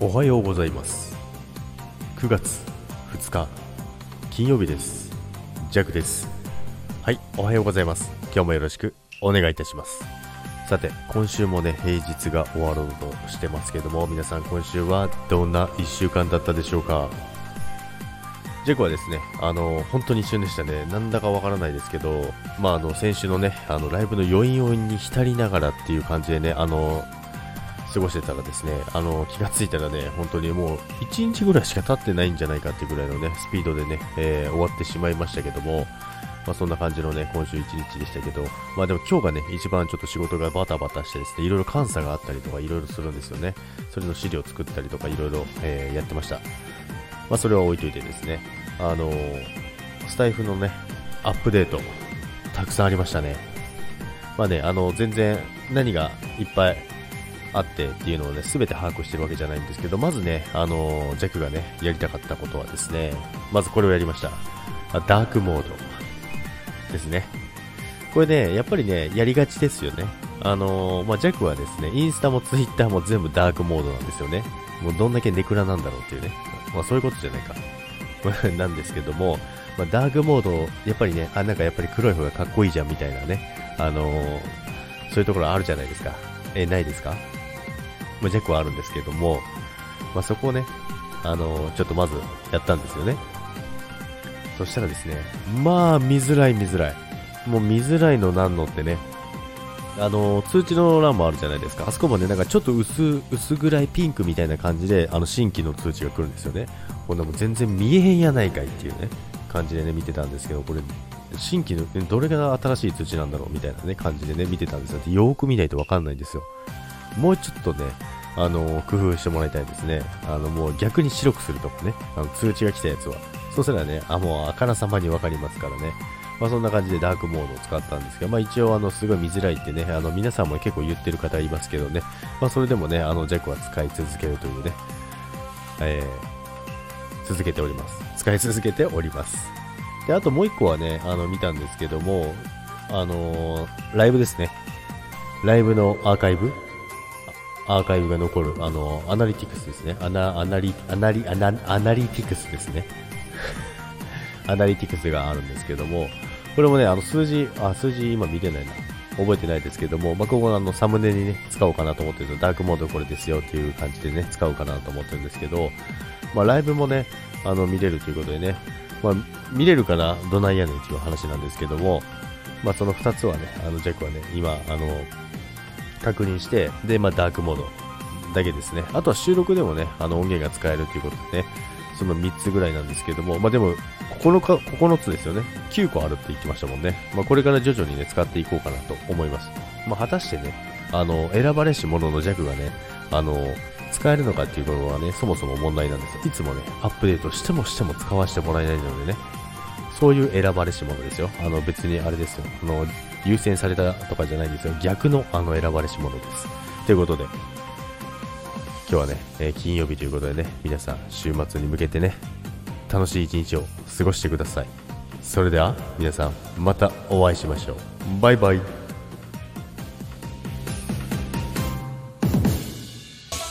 おはようございます。9月2日金曜日です。ジャックです。はいおはようございます。今日もよろしくお願いいたします。さて今週もね平日が終わろうとしてますけども皆さん今週はどんな1週間だったでしょうか？ジェコはですね、あの、本当に一瞬でしたね。なんだかわからないですけど、まあ、あの、先週のね、あの、ライブの余韻余韻に浸りながらっていう感じでね、あの、過ごしてたらですね、あの、気がついたらね、本当にもう1日ぐらいしか経ってないんじゃないかっていうぐらいのね、スピードでね、えー、終わってしまいましたけども、まあ、そんな感じのね、今週1日でしたけど、まあでも今日がね、一番ちょっと仕事がバタバタしてですね、いろいろ監査があったりとかいろいろするんですよね。それの資料を作ったりとかいろいろ、えー、やってました。まあそれは置いといてですね、あのー、スタイフのね、アップデート、たくさんありましたね。まあね、あの、全然何がいっぱいあってっていうのをね、全て把握してるわけじゃないんですけど、まずね、あの、ジャックがね、やりたかったことはですね、まずこれをやりました。ダークモードですね。これね、やっぱりね、やりがちですよね。あの、まあ、ジャックはですね、インスタもツイッターも全部ダークモードなんですよね。もうどんだけネクラなんだろうっていうね。まあ、そういうことじゃないか。なんですけども、まあ、ダークモード、やっぱりね、あ、なんかやっぱり黒い方がかっこいいじゃんみたいなね、あのー、そういうところあるじゃないですか。えないですか？まあ、ジャックはあるんですけども、まあ、そこをね、あのー、ちょっとまずやったんですよね。そしたらですね、まあ、見づらい見づらい。もう見づらいのなんのってね、あの通知の欄もあるじゃないですか。あそこもね、なんかちょっと薄、薄暗いピンクみたいな感じで、あの、新規の通知が来るんですよね。こんなも全然見えへんやないかいっていうね、感じでね、見てたんですけど、これ、新規の、どれが新しい通知なんだろうみたいなね、感じでね、見てたんですよ。よーく見ないとわかんないんですよ。もうちょっとね、あの工夫してもらいたいですね。あの、もう逆に白くするとかね、あの通知が来たやつは。そうすればね、あ、もうあからさまにわかりますからね。まあ、そんな感じでダークモードを使ったんですけど、まあ、一応あのすごい見づらいってね、あの皆さんも結構言ってる方いますけどね、まあ、それでもね、あのジャックは使い続けるというね、えー、続けております。使い続けております。で、あともう一個はね、あの見たんですけども、あのー、ライブですね。ライブのアーカイブアーカイブが残る、あのアナリティクスですね。アナ、アナリ、アナリ、アナ、アナリティクスですね。アナリティクスがあるんですけども、これもね、あの数字、あ、数字今見てないな。覚えてないですけども、まあ、ここのあのサムネにね、使おうかなと思ってるダークモードこれですよっていう感じでね、使おうかなと思ってるんですけど、まあ、ライブもね、あの、見れるということでね、まあ、見れるかな、どないやねんっていう話なんですけども、まあ、その2つはね、あの、ジャックはね、今、あの、確認して、で、まあ、ダークモードだけですね。あとは収録でもね、あの、音源が使えるということでね、その3つぐらいなんですけども、まあでも、9, か9つですよね。9個あるって言ってましたもんね。まあこれから徐々にね、使っていこうかなと思います。まあ果たしてね、あの、選ばれし者の弱がね、あの、使えるのかっていうことはね、そもそも問題なんですよ。いつもね、アップデートしてもしても使わせてもらえないのでね、そういう選ばれし者ですよ。あの別にあれですよ。あの、優先されたとかじゃないんですよ。逆のあの選ばれし者です。ということで、今日はね、えー、金曜日ということでね、皆さん週末に向けてね、楽しい一日を過ごしてください。それでは皆さんまたお会いしましょう。バイバイ。